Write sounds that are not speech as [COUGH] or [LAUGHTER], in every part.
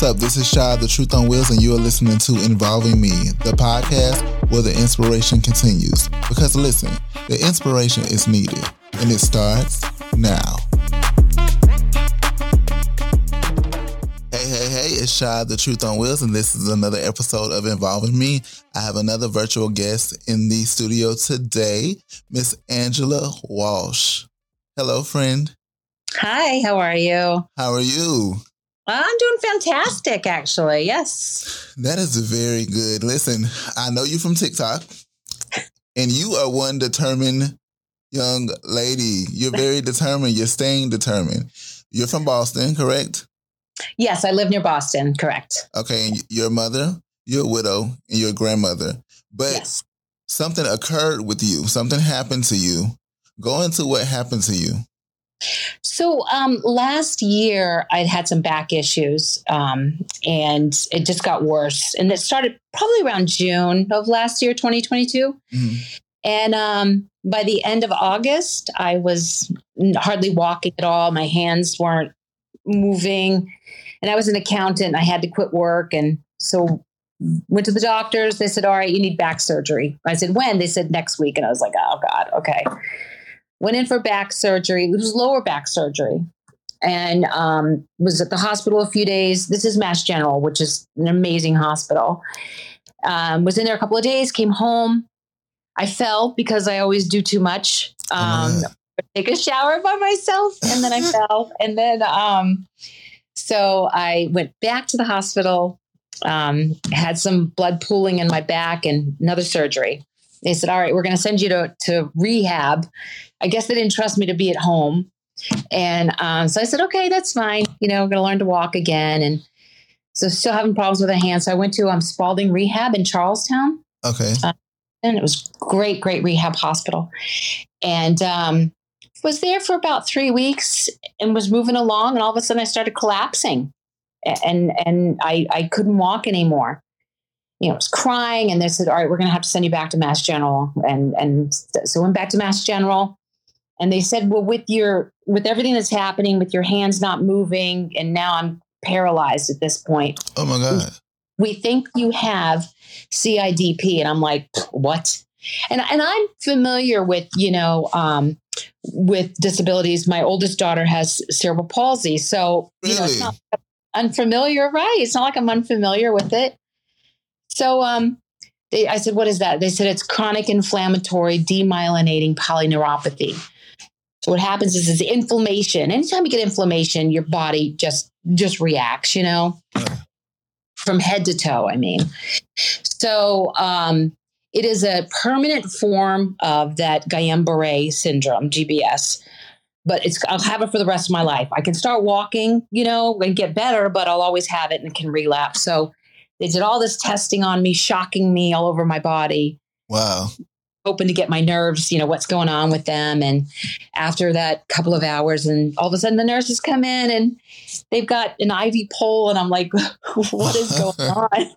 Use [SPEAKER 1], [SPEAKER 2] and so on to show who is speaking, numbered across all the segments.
[SPEAKER 1] what's up? This is Shy, the Truth on Wheels, and you are listening to Involving Me, the podcast where the inspiration continues. Because listen, the inspiration is needed, and it starts now. Hey, hey, hey, it's Shy, the Truth on Wheels, and this is another episode of Involving Me. I have another virtual guest in the studio today, Miss Angela Walsh. Hello, friend.
[SPEAKER 2] Hi, how are you?
[SPEAKER 1] How are you?
[SPEAKER 2] I'm doing fantastic, actually. Yes.
[SPEAKER 1] That is very good. Listen, I know you from TikTok, and you are one determined young lady. You're very [LAUGHS] determined. You're staying determined. You're from Boston, correct?
[SPEAKER 2] Yes, I live near Boston, correct.
[SPEAKER 1] Okay, and your mother, you're widow, and your grandmother. But yes. something occurred with you, something happened to you. Go into what happened to you.
[SPEAKER 2] So um, last year, I'd had some back issues, um, and it just got worse. And it started probably around June of last year, 2022. Mm-hmm. And um, by the end of August, I was hardly walking at all. My hands weren't moving, and I was an accountant. I had to quit work, and so went to the doctors. They said, "All right, you need back surgery." I said, "When?" They said, "Next week." And I was like, "Oh God, okay." Went in for back surgery. It was lower back surgery and um, was at the hospital a few days. This is Mass General, which is an amazing hospital. Um, was in there a couple of days, came home. I fell because I always do too much. Um, take a shower by myself, and then I [LAUGHS] fell. And then, um, so I went back to the hospital, um, had some blood pooling in my back, and another surgery. They said, "All right, we're going to send you to to rehab." I guess they didn't trust me to be at home. And um, so I said, okay, that's fine. You know, I'm going to learn to walk again. And so still having problems with a hand. So I went to um, Spaulding Rehab in Charlestown.
[SPEAKER 1] Okay. Uh,
[SPEAKER 2] and it was great, great rehab hospital. And um, was there for about three weeks and was moving along. And all of a sudden I started collapsing and, and I, I couldn't walk anymore you know, was crying and they said, all right, we're going to have to send you back to Mass General. And, and so went back to Mass General and they said, well, with your, with everything that's happening, with your hands not moving, and now I'm paralyzed at this point.
[SPEAKER 1] Oh my God.
[SPEAKER 2] We, we think you have CIDP. And I'm like, what? And, and I'm familiar with, you know, um, with disabilities. My oldest daughter has cerebral palsy. So, really? you know, it's not unfamiliar, right? It's not like I'm unfamiliar with it. So, um, they, I said, what is that? They said it's chronic inflammatory demyelinating polyneuropathy. So what happens is is inflammation. Anytime you get inflammation, your body just just reacts, you know, from head to toe. I mean, so um, it is a permanent form of that Guillain-Barré syndrome, GBS. But it's I'll have it for the rest of my life. I can start walking, you know, and get better, but I'll always have it and it can relapse. So they did all this testing on me, shocking me all over my body.
[SPEAKER 1] Wow
[SPEAKER 2] hoping to get my nerves, you know, what's going on with them. And after that couple of hours, and all of a sudden the nurses come in and they've got an IV pole, and I'm like, [LAUGHS] what is going [LAUGHS] on?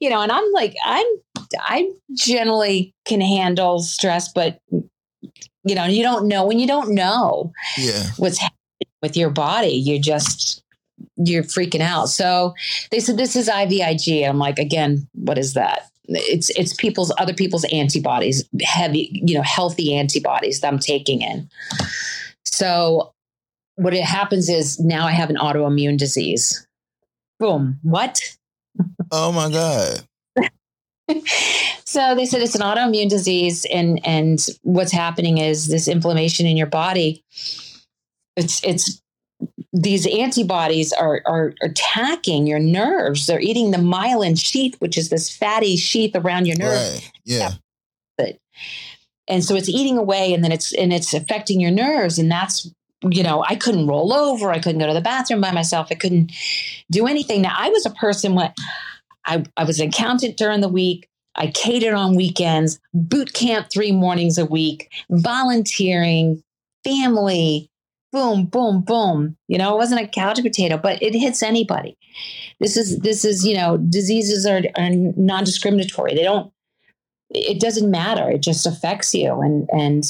[SPEAKER 2] You know, and I'm like, I'm, I generally can handle stress, but you know, you don't know when you don't know
[SPEAKER 1] yeah.
[SPEAKER 2] what's happening with your body. You just, you're freaking out. So they said, this is IVIG. I'm like, again, what is that? it's it's people's other people's antibodies, heavy, you know, healthy antibodies that I'm taking in. So what it happens is now I have an autoimmune disease. Boom. What?
[SPEAKER 1] Oh my God. [LAUGHS]
[SPEAKER 2] so they said it's an autoimmune disease and and what's happening is this inflammation in your body it's it's these antibodies are, are attacking your nerves. They're eating the myelin sheath, which is this fatty sheath around your nerve.
[SPEAKER 1] Right. Yeah.
[SPEAKER 2] And so it's eating away and then it's and it's affecting your nerves. And that's, you know, I couldn't roll over. I couldn't go to the bathroom by myself. I couldn't do anything. Now I was a person what I, I was an accountant during the week. I catered on weekends, boot camp three mornings a week, volunteering, family, boom, boom, boom. You know, it wasn't a couch potato, but it hits anybody. This is this is you know, diseases are, are non-discriminatory. They don't. It doesn't matter. It just affects you. And and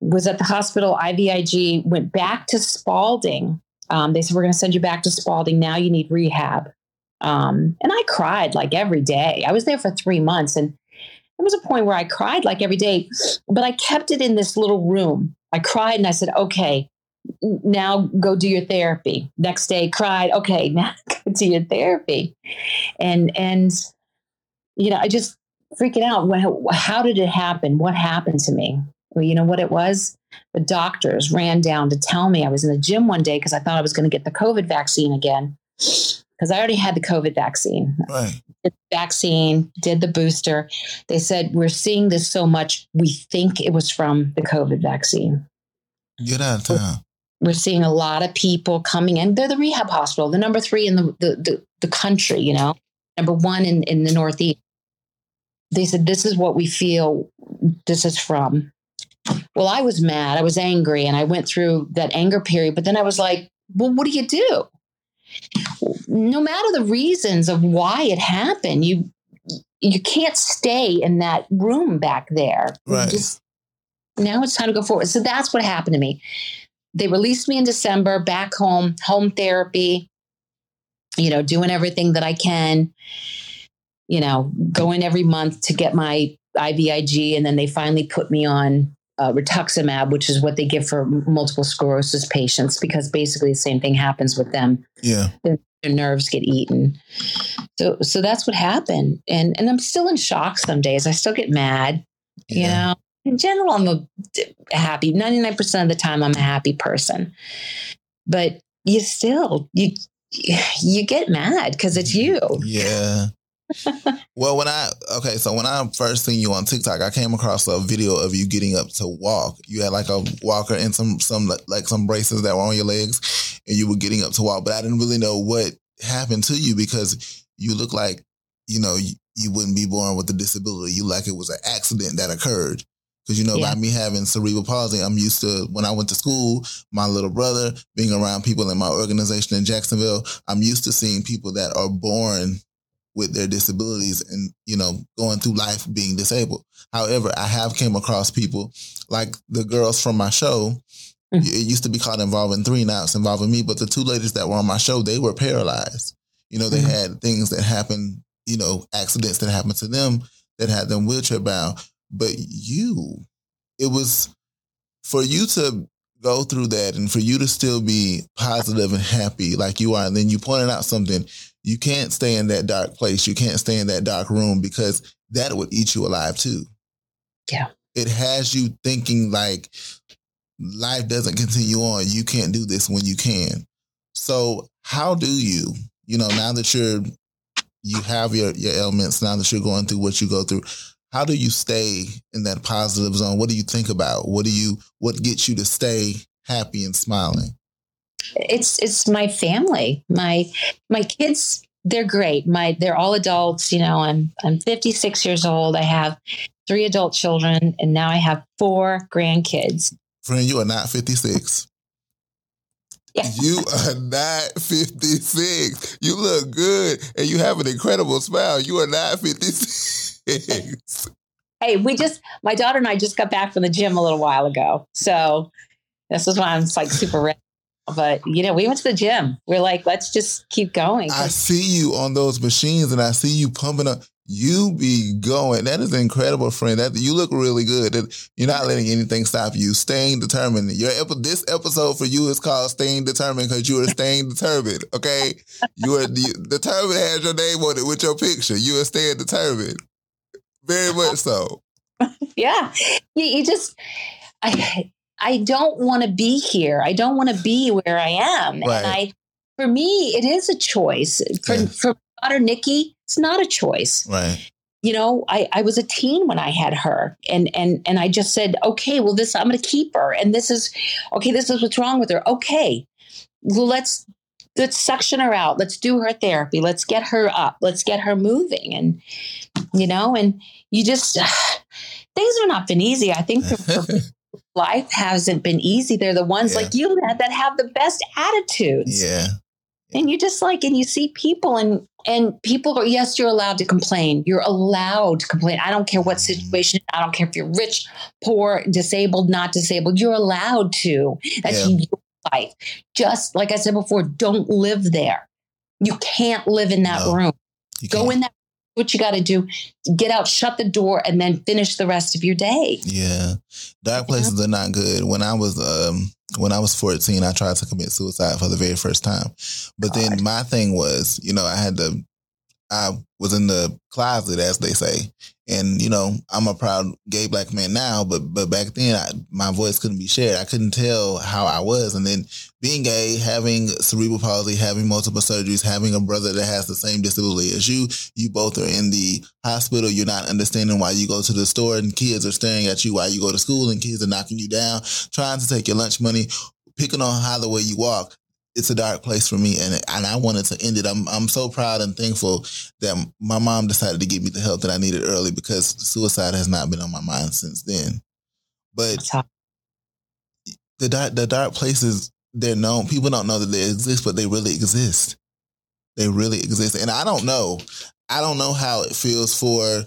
[SPEAKER 2] was at the hospital. IVIG went back to Spaulding Um, they said, We're going to send you back to Spaulding. Now you need rehab. Um, and I cried like every day. I was there for three months and there was a point where I cried like every day, but I kept it in this little room. I cried and I said, okay, now go do your therapy. Next day, cried, okay, [LAUGHS] now go do your therapy. And, and, you know, I just freaking out. How did it happen? What happened to me? Well, you know what it was? The doctors ran down to tell me I was in the gym one day because I thought I was going to get the COVID vaccine again because I already had the COVID vaccine. Right. The vaccine, did the booster. They said, We're seeing this so much, we think it was from the COVID vaccine.
[SPEAKER 1] Get out of town.
[SPEAKER 2] We're seeing a lot of people coming in. They're the rehab hospital, the number three in the, the, the, the country, you know, number one in, in the Northeast. They said, This is what we feel this is from. Well, I was mad. I was angry and I went through that anger period. But then I was like, Well, what do you do? No matter the reasons of why it happened, you you can't stay in that room back there.
[SPEAKER 1] Right. Just,
[SPEAKER 2] now it's time to go forward. So that's what happened to me. They released me in December, back home, home therapy, you know, doing everything that I can, you know, going every month to get my IVIG. And then they finally put me on uh, rituximab, which is what they give for multiple sclerosis patients, because basically the same thing happens with them.
[SPEAKER 1] Yeah,
[SPEAKER 2] their, their, nerves get eaten. So, so that's what happened, and and I'm still in shock some days. I still get mad. Yeah. You know, in general, I'm a happy. Ninety nine percent of the time, I'm a happy person, but you still you you get mad because it's you.
[SPEAKER 1] Yeah well, when I okay, so when I first seen you on TikTok, I came across a video of you getting up to walk. You had like a walker and some some like some braces that were on your legs, and you were getting up to walk. But I didn't really know what happened to you because you look like you know you, you wouldn't be born with a disability. You like it was an accident that occurred. Because you know, yeah. by me having cerebral palsy, I'm used to when I went to school, my little brother being around people in my organization in Jacksonville. I'm used to seeing people that are born with their disabilities and you know going through life being disabled however i have came across people like the girls from my show mm-hmm. it used to be called involving three now it's involving me but the two ladies that were on my show they were paralyzed you know they mm-hmm. had things that happened you know accidents that happened to them that had them wheelchair bound but you it was for you to go through that and for you to still be positive and happy like you are and then you pointed out something you can't stay in that dark place. You can't stay in that dark room because that would eat you alive too.
[SPEAKER 2] Yeah.
[SPEAKER 1] It has you thinking like life doesn't continue on. You can't do this when you can. So how do you, you know, now that you're you have your your ailments, now that you're going through what you go through, how do you stay in that positive zone? What do you think about? What do you what gets you to stay happy and smiling?
[SPEAKER 2] It's it's my family. My my kids, they're great. My they're all adults. You know, I'm I'm 56 years old. I have three adult children, and now I have four grandkids.
[SPEAKER 1] Friend, you are not 56. Yeah. You are not 56. You look good and you have an incredible smile. You are not 56.
[SPEAKER 2] hey, we just, my daughter and I just got back from the gym a little while ago. So this is why I'm like super ready but you know, we went to the gym. We're like, let's just keep going.
[SPEAKER 1] I see you on those machines, and I see you pumping up. You be going. That is incredible, friend. That you look really good. You're not letting anything stop you. Staying determined. Your this episode for you is called "Staying Determined" because you are staying determined. Okay, you are determined has your name on it with your picture. You are staying determined. Very much so. [LAUGHS]
[SPEAKER 2] yeah, you, you just. I I don't want to be here. I don't want to be where I am. Right. And I, for me, it is a choice. For, yeah. for daughter Nikki, it's not a choice.
[SPEAKER 1] Right.
[SPEAKER 2] You know, I, I was a teen when I had her and, and, and I just said, okay, well, this, I'm going to keep her. And this is, okay, this is what's wrong with her. Okay, well, let's, let's suction her out. Let's do her therapy. Let's get her up. Let's get her moving. And, you know, and you just, [SIGHS] things have not been easy. I think for, for [LAUGHS] life hasn't been easy. They're the ones yeah. like you that have the best attitudes.
[SPEAKER 1] Yeah.
[SPEAKER 2] And you just like, and you see people and and people are yes, you're allowed to complain. You're allowed to complain. I don't care what mm-hmm. situation. I don't care if you're rich, poor, disabled, not disabled. You're allowed to. That's yeah. your life. Just like I said before, don't live there. You can't live in that
[SPEAKER 1] No,
[SPEAKER 2] room. Go in that. What you got to do, get out, shut the door, and then finish the rest of your day.
[SPEAKER 1] Yeah, dark places are not good. When I was um when I was fourteen, I tried to commit suicide for the very first time. But then my thing was, you know, I had to. I was in the closet, as they say, and you know, I'm a proud gay black man now. But but back then, I, my voice couldn't be shared. I couldn't tell how I was, and then being gay, having cerebral palsy, having multiple surgeries, having a brother that has the same disability as you, you both are in the hospital. You're not understanding why you go to the store and kids are staring at you while you go to school and kids are knocking you down, trying to take your lunch money, picking on how the way you walk. It's a dark place for me, and and I wanted to end it. I'm I'm so proud and thankful that my mom decided to give me the help that I needed early because suicide has not been on my mind since then. But the dark the dark places they're known people don't know that they exist but they really exist they really exist and i don't know i don't know how it feels for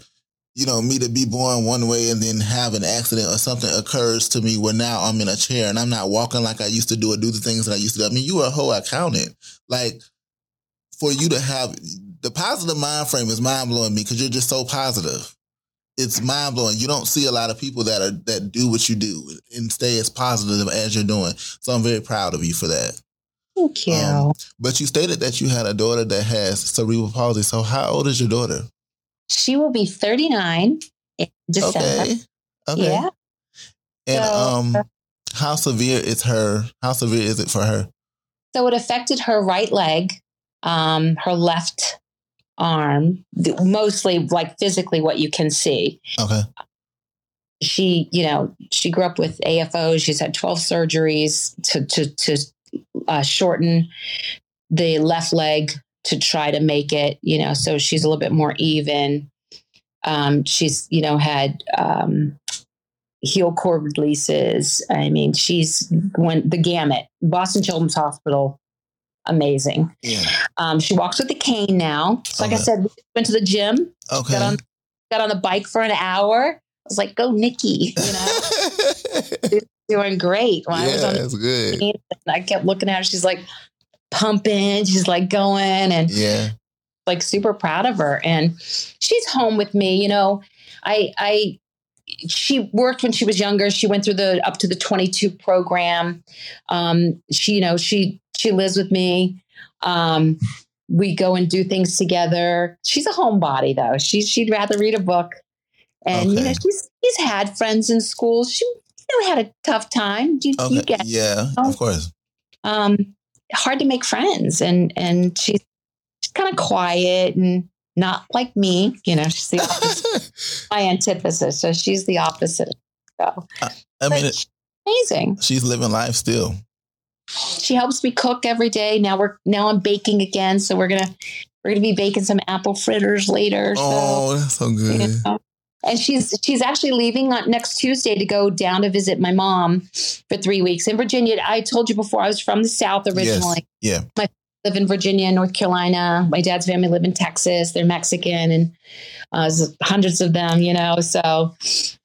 [SPEAKER 1] you know me to be born one way and then have an accident or something occurs to me where now i'm in a chair and i'm not walking like i used to do or do the things that i used to do i mean you are a whole accountant like for you to have the positive mind frame is mind blowing me because you're just so positive it's mind blowing. You don't see a lot of people that are that do what you do and stay as positive as you're doing. So I'm very proud of you for that.
[SPEAKER 2] Thank you.
[SPEAKER 1] Um, But you stated that you had a daughter that has cerebral palsy. So how old is your daughter?
[SPEAKER 2] She will be 39 in December.
[SPEAKER 1] Okay. Okay.
[SPEAKER 2] Yeah.
[SPEAKER 1] And
[SPEAKER 2] So-
[SPEAKER 1] um how severe is her how severe is it for her?
[SPEAKER 2] So it affected her right leg, um, her left arm, mostly like physically what you can see.
[SPEAKER 1] Okay.
[SPEAKER 2] She, you know, she grew up with AFO. She's had 12 surgeries to, to, to uh, shorten the left leg to try to make it, you know, so she's a little bit more even. Um, she's, you know, had um, heel cord releases. I mean, she's went the gamut. Boston Children's Hospital, amazing.
[SPEAKER 1] Yeah.
[SPEAKER 2] Um, she walks with a cane now. So like I said, we went to the gym,
[SPEAKER 1] Okay.
[SPEAKER 2] got on got on the bike for an hour. I was like, go Nikki, you know, [LAUGHS] doing great. When I was
[SPEAKER 1] yeah,
[SPEAKER 2] on
[SPEAKER 1] that's good.
[SPEAKER 2] I kept looking at her. She's like pumping, she's like going and
[SPEAKER 1] Yeah.
[SPEAKER 2] like super proud of her. And she's home with me, you know. I I she worked when she was younger. She went through the up to the 22 program. Um, she, you know, she she lives with me. Um, we go and do things together. She's a homebody though. She she'd rather read a book. And you know, she's she's had friends in school. She you know, had a tough time. You, you
[SPEAKER 1] Okay.
[SPEAKER 2] get
[SPEAKER 1] Yeah, of course.
[SPEAKER 2] um hard to make friends. And and she's, she's kind of quiet and not like me you know she's the opposite. [LAUGHS] My antithesis. So she's the opposite so
[SPEAKER 1] I
[SPEAKER 2] but
[SPEAKER 1] mean, it,
[SPEAKER 2] amazing.
[SPEAKER 1] she's living life still.
[SPEAKER 2] she helps me cook every day. Now we're now i'm baking again. So we're gonna we're gonna be baking some apple fritters later. So
[SPEAKER 1] Oh, that's so
[SPEAKER 2] you
[SPEAKER 1] good.
[SPEAKER 2] know. And she's she's actually leaving on next Tuesday to go down to visit my mom for three weeks in Virginia. I told you before I was from the South originally.
[SPEAKER 1] Yeah.
[SPEAKER 2] My live in Virginia, North Carolina. My dad's family live in Texas. They're Mexican, and uh, hundreds of them, you know. So,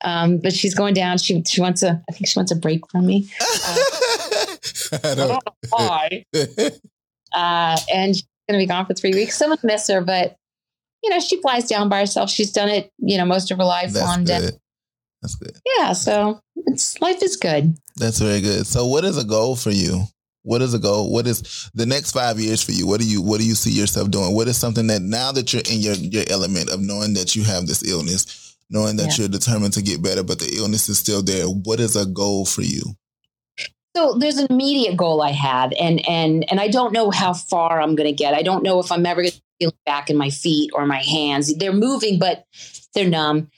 [SPEAKER 2] um, but she's going down. She she wants a. I think she wants a break from me. [LAUGHS]
[SPEAKER 1] I
[SPEAKER 2] I don't know [LAUGHS] why. [LAUGHS] Uh, and she's going to be gone for three weeks. Someone miss her, but you know, she flies down by herself. She's done it, you know, most of her life
[SPEAKER 1] That's
[SPEAKER 2] on
[SPEAKER 1] good. That's good.
[SPEAKER 2] Yeah, so it's life is good.
[SPEAKER 1] That's very good. So, what is a goal for you? What is a goal? What is the next five years for you? What do you What do you see yourself doing? What is something that now that you're in your your element of knowing that you have this illness, knowing that
[SPEAKER 2] Yeah.
[SPEAKER 1] you're determined to get better, but the illness is still there? What is a goal for you?
[SPEAKER 2] So there's an immediate goal I have, and and and I don't know how far I'm going to get. I don't know if I'm ever going to feel back in my feet or my hands. They're moving, but they're numb.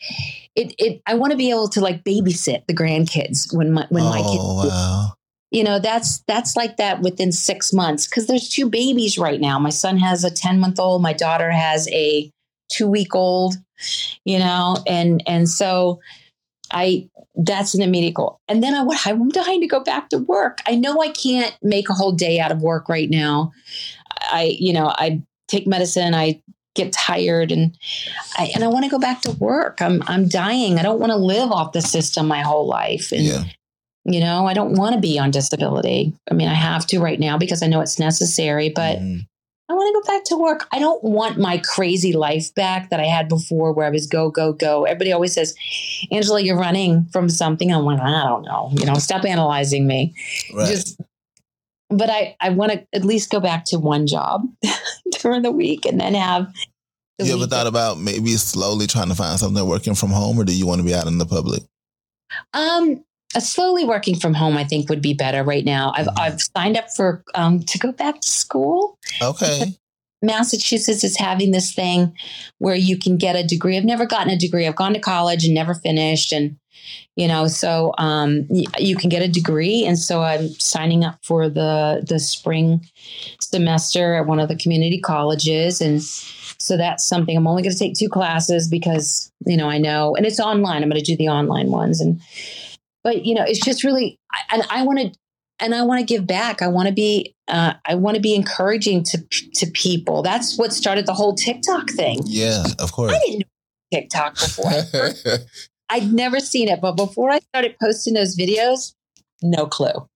[SPEAKER 2] It it I want to be able to like babysit the grandkids when my when my kids.
[SPEAKER 1] oh wow!
[SPEAKER 2] You know that's that's like that within six months because there's two babies right now. My son has a ten month old. My daughter has a two week old. You know, and and so I that's an immediate goal. And then I want I'm dying to go back to work. I know I can't make a whole day out of work right now. I you know I take medicine. I get tired and I and I want to go back to work. I'm I'm dying. I don't want to live off the system my whole life. And
[SPEAKER 1] Yeah,
[SPEAKER 2] You know, I don't want to be on disability. I mean, I have to right now because I know it's necessary, but mm. I want to go back to work. I don't want my crazy life back that I had before where I was go, go, go. Everybody always says, Angela, you're running from something. I'm like, I don't know. You know, stop analyzing me. Right. Just but I, I want to at least go back to one job [LAUGHS] during the week and then have.
[SPEAKER 1] The you ever thought about maybe slowly trying to find something working from home, or do you want to be out in the public?
[SPEAKER 2] Um, slowly working from home, I think would be better right now. I've mm-hmm. I've signed up for um to go back to school.
[SPEAKER 1] Okay.
[SPEAKER 2] Massachusetts is having this thing where you can get a degree. I've never gotten a degree. I've gone to college and never finished, and you know so um, you can get a degree and so i'm signing up for the the spring semester at one of the community colleges and so that's something i'm only going to take two classes because you know i know and it's online i'm going to do the online ones and but you know it's just really and i want to and i want to give back. I want to be uh, i want to be encouraging to to people. That's what started the whole tiktok thing.
[SPEAKER 1] Yeah of course.
[SPEAKER 2] i didn't know tiktok before [LAUGHS] I'd never seen it, but before I started posting those videos, no clue.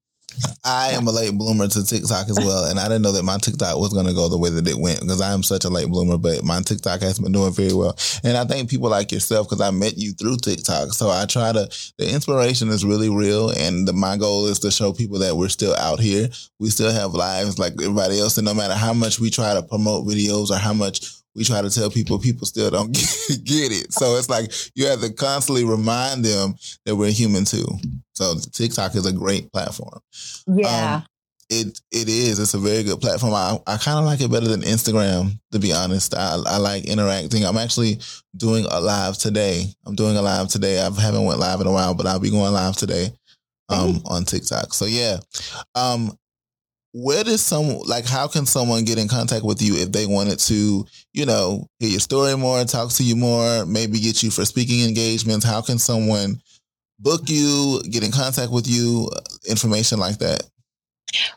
[SPEAKER 1] I am a late bloomer to TikTok as well, and I didn't know that my TikTok was going to go the way that it went because I am such a late bloomer. But my TikTok has been doing very well, and I think people like yourself because I met you through TikTok. So I try to. The inspiration is really real, and the, my goal is to show people that we're still out here. We still have lives like everybody else, and no matter how much we try to promote videos or how much we try to tell people, people still don't get, [LAUGHS] get it. So it's like you have to constantly remind them that we're human too. So TikTok is a great platform.
[SPEAKER 2] Yeah. Um,
[SPEAKER 1] it it is. It's a very good platform. I, I kind of like it better than Instagram, to be honest. I, I like interacting. I'm actually doing a live today. I'm doing a live today. I haven't went live in a while, but I'll be going live today um, on TikTok. So yeah. Um, where does some like how can someone get in contact with you if they wanted to you know hear your story more talk to you more maybe get you for speaking engagements how can someone book you get in contact with you information like that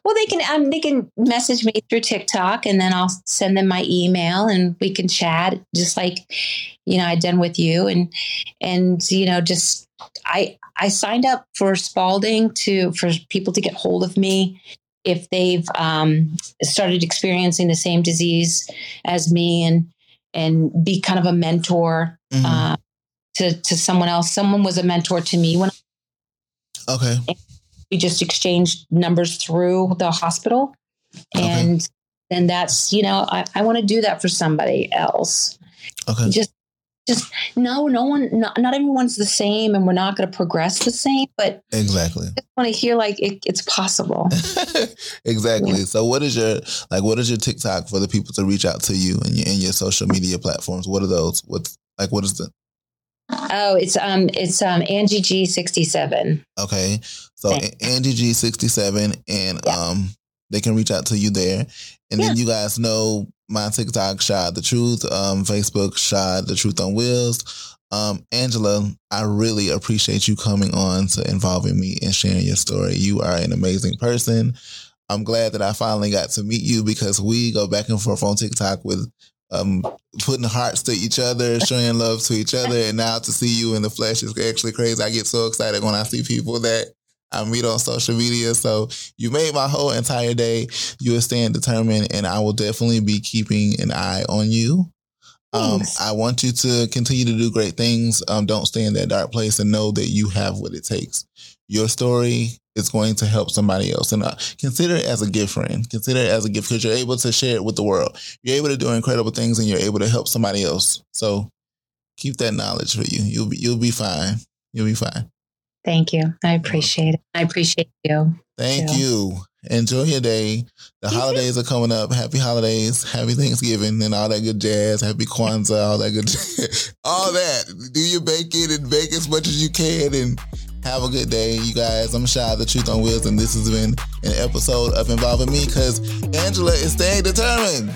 [SPEAKER 2] well they can um, they can message me through tiktok and then i'll send them my email and we can chat just like you know i've done with you and and you know just i i signed up for Spaulding to for people to get hold of me if they've um, started experiencing the same disease as me and and be kind of a mentor mm-hmm. uh, to to someone else. Someone was a mentor to me when.
[SPEAKER 1] Okay.
[SPEAKER 2] We just exchanged numbers through the hospital, and okay. and that's you know I, I want to do that for somebody else.
[SPEAKER 1] Okay.
[SPEAKER 2] Just just no no one not, not everyone's the same and we're not going to progress the same but
[SPEAKER 1] exactly
[SPEAKER 2] i want to hear like it, it's possible [LAUGHS]
[SPEAKER 1] exactly yeah. so what is your like what is your tiktok for the people to reach out to you and your, and your social media platforms what are those what's like what is the
[SPEAKER 2] Oh, it's um, it's um, Angie G sixty seven.
[SPEAKER 1] Okay, so Angie G sixty seven, and yeah. um, they can reach out to you there, and yeah. then you guys know my TikTok, Shad the Truth, um, Facebook, Shad the Truth on Wheels. Um, Angela, I really appreciate you coming on to involving me and sharing your story. You are an amazing person. I'm glad that I finally got to meet you because we go back and forth on TikTok with um, putting hearts to each other, showing love to each other, and now to see you in the flesh is actually crazy. I get so excited when I see people that I meet on social media. So you made my whole entire day. You are staying determined, and I will definitely be keeping an eye on you. Um, I want you to continue to do great things. Um, don't stay in that dark place and know that you have what it takes. Your story is going to help somebody else. And uh, consider it as a gift, friend. Consider it as a gift because you're able to share it with the world. You're able to do incredible things and you're able to help somebody else. So keep that knowledge for you. You'll be, you'll be fine. You'll be fine.
[SPEAKER 2] Thank you. I appreciate it. I appreciate you.
[SPEAKER 1] Thank too. you. Enjoy your day. The holidays are coming up. Happy holidays. Happy Thanksgiving and all that good jazz. Happy Kwanzaa, all that good [LAUGHS] all that. Do your baking and bake as much as you can and have a good day, you guys. I'm Shy, the Truth on Wheels, and this has been an episode of Involving Me because Angela is staying determined.